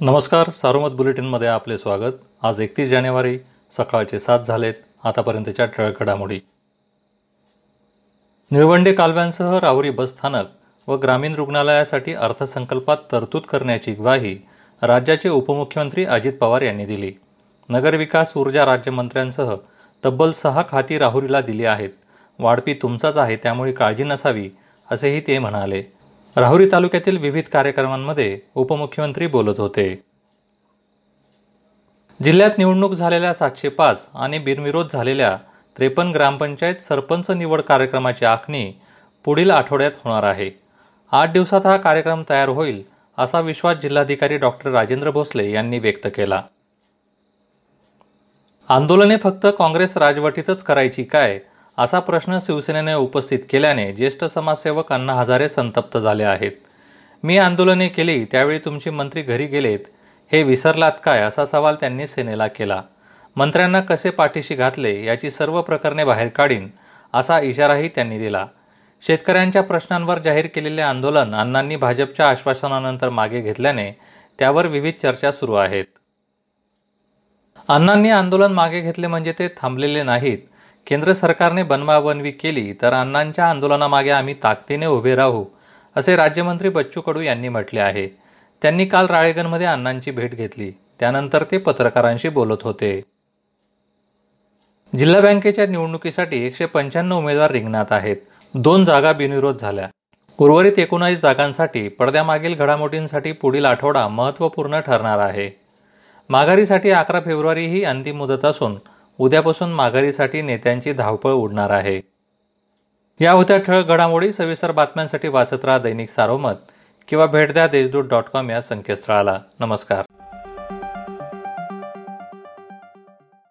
नमस्कार सारोमत बुलेटिनमध्ये आपले स्वागत. आज एकतीस जानेवारी सकाळचे सात झालेत आतापर्यंतच्या ठळक घडामोडी. निळवंडे कालव्यांसह राहुरी बसस्थानक व ग्रामीण रुग्णालयासाठी अर्थसंकल्पात तरतूद करण्याची ग्वाही राज्याचे उपमुख्यमंत्री अजित पवार यांनी दिली. नगरविकास ऊर्जा राज्यमंत्र्यांसह तब्बल सहा खाती राहुरीला दिली आहेत. वाढपी तुमचाच आहे त्यामुळे काळजी नसावी असेही ते म्हणाले. राहुरी तालुक्यातील विविध कार्यक्रमांमध्ये उपमुख्यमंत्री बोलत होते. जिल्ह्यात निवडणूक झालेल्या सातशे पाच आणि बिनविरोध झालेल्या त्रेपन्न ग्रामपंचायत सरपंच निवड कार्यक्रमाची आखणी पुढील आठवड्यात होणार आहे. आठ दिवसात हा कार्यक्रम तयार होईल असा विश्वास जिल्हाधिकारी डॉक्टर राजेंद्र भोसले यांनी व्यक्त केला. आंदोलने फक्त काँग्रेस राजवटीतच करायची काय असा प्रश्न शिवसेनेने उपस्थित केल्याने ज्येष्ठ समाजसेवक अण्णा हजारे संतप्त झाले आहेत. मी आंदोलने केली त्यावेळी तुमचे मंत्री घरी गेलेत. हे विसरलात काय? असा सवाल त्यांनी सेनेला केला. मंत्र्यांना कसे पाठीशी घातले? याची सर्व प्रकरणे बाहेर काढीन असा इशाराही त्यांनी दिला. शेतकऱ्यांच्या प्रश्नांवर जाहीर केलेले आंदोलन अण्णांनी भाजपच्या आश्वासनानंतर मागे घेतल्याने त्यावर विविध चर्चा सुरू आहेत. अण्णांनी आंदोलन मागे घेतले म्हणजे ते थांबलेले नाहीत. केंद्र सरकारने बनवाबनवी केली तर अण्णांच्या आंदोलनामागे आम्ही ताकदीने उभे राहू असे राज्यमंत्री बच्चू कडू यांनी म्हटले आहे. त्यांनी काल राळेगणमध्ये अण्णांची भेट घेतली. त्यानंतर ते पत्रकारांशी बोलत होते. जिल्हा बँकेच्या निवडणुकीसाठी एकशे पंच्याण्णव उमेदवार रिंगणात आहेत. दोन जागा बिनविरोध झाल्या. उर्वरित एकोणावीस जागांसाठी पडद्यामागील घडामोडींसाठी पुढील आठवडा महत्त्वपूर्ण ठरणार आहे. माघारीसाठी अकरा फेब्रुवारी ही अंतिम मुदत असून उद्यापासून माघारीसाठी नेत्यांची धावपळ उडणार आहे. या होत्या ठळक घडामोडी सविस्तर बातम्यांसाठी वाचत राहा दैनिक सारोमत किंवा भेट द्या देशदूत डॉट कॉम या संकेतस्थळाला. नमस्कार.